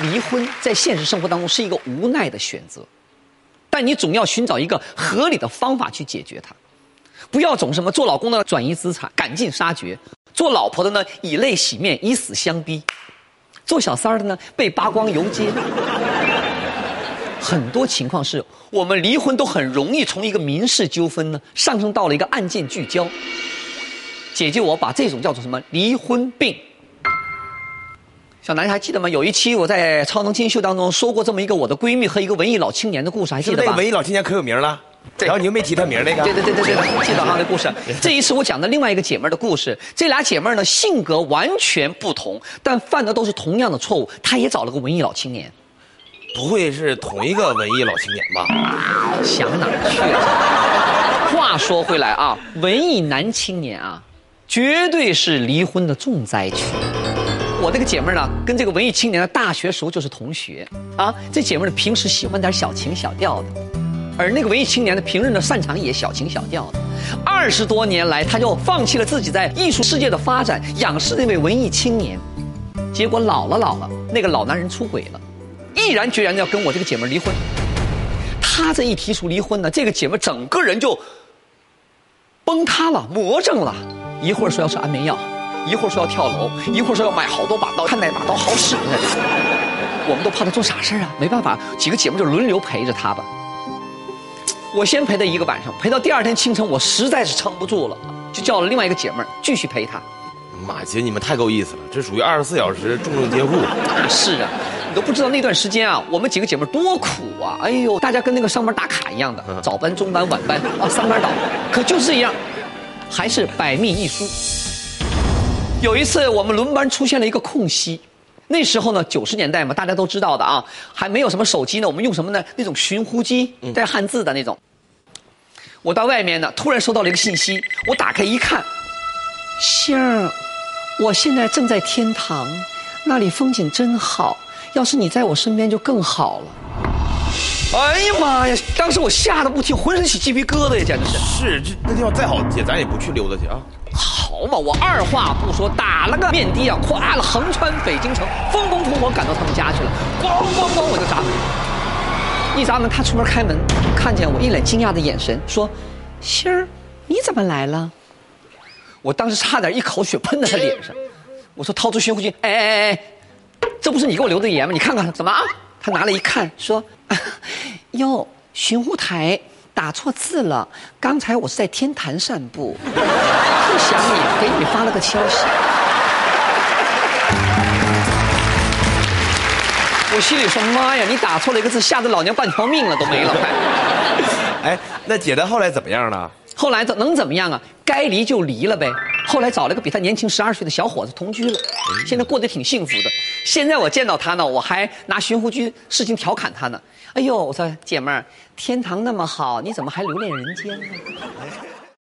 离婚在现实生活当中是一个无奈的选择，但你总要寻找一个合理的方法去解决它，不要总什么做老公的转移资产、赶尽杀绝，做老婆的呢以泪洗面、以死相逼，做小三儿的呢被扒光游街。很多情况是我们离婚都很容易从一个民事纠纷呢上升到了一个案件聚焦。姐姐，我把这种叫做什么离婚病。小南还记得吗？有一期我在《超能金秀》当中说过这么一个我的闺蜜和一个文艺老青年的故事，还记得吧？文艺老青年可有名了，然后你又没提他名那个。对对对对对，记得哈那故事。这一次我讲的另外一个姐妹儿的故事，这俩姐妹儿呢性格完全不同，但犯的都是同样的错误。她也找了个文艺老青年，不会是同一个文艺老青年吧？想哪儿去了？话说回来啊，文艺男青年啊，绝对是离婚的重灾区。我这个姐妹呢，跟这个文艺青年的大学时候就是同学啊。这姐妹呢，平时喜欢点小情小调的，而那个文艺青年呢，平日呢擅长也小情小调的。二十多年来，他就放弃了自己在艺术世界的发展，仰视那位文艺青年。结果老了老了，那个老男人出轨了，毅然决然的要跟我这个姐妹离婚。他这一提出离婚呢，这个姐妹整个人就崩塌了，魔怔了。一会儿说要吃安眠药，一会儿说要跳楼，一会儿说要买好多把刀，看哪把刀好使。我们都怕他做傻事啊，没办法，几个姐妹就轮流陪着他吧。我先陪他一个晚上，陪到第二天清晨，我实在是撑不住了，就叫了另外一个姐妹儿继续陪他。马姐，你们太够意思了，这属于二十四小时重症监护。是啊，你都不知道那段时间啊，我们几个姐妹多苦啊！哎呦，大家跟那个上班打卡一样的，早班、中班、晚班啊，三班倒，可就是这样，还是百密一疏。有一次我们轮班出现了一个空隙，那时候呢，九十年代嘛，大家都知道的啊，还没有什么手机呢，我们用什么呢？那种寻呼机，带汉字的那种。我到外面呢，突然收到了一个信息，我打开一看，星儿，我现在正在天堂，那里风景真好。要是你在我身边就更好了。哎呀妈呀！当时我吓得不轻，浑身起鸡皮疙瘩呀，简直是。是，这那地方再好，姐咱也不去溜达去啊。我二话不说，打了个面的啊，咵了横穿北京城，风风火火赶到他们家去了，咣咣咣我就砸门。一砸门，他出门开门，看见我一脸惊讶的眼神，说：“星儿，你怎么来了？”我当时差点一口血喷在他脸上，我说掏出寻呼机，哎哎哎哎，这不是你给我留的言吗？你看看怎么啊？他拿来一看，说：“ 哟，寻呼台打错字了，刚才我是在天坛散步，不想你，给你发了个消息。”我心里说：“妈呀，你打错了一个字，吓得老娘半条命了都没了，！” 哎，那姐的后来怎么样了？后来怎能怎么样啊？该离就离了呗。后来找了个比他年轻十二岁的小伙子同居了，现在过得挺幸福的。现在我见到他呢，我还拿寻呼机事情调侃他呢。哎呦，我说姐妹儿，天堂那么好，你怎么还留恋人间呢？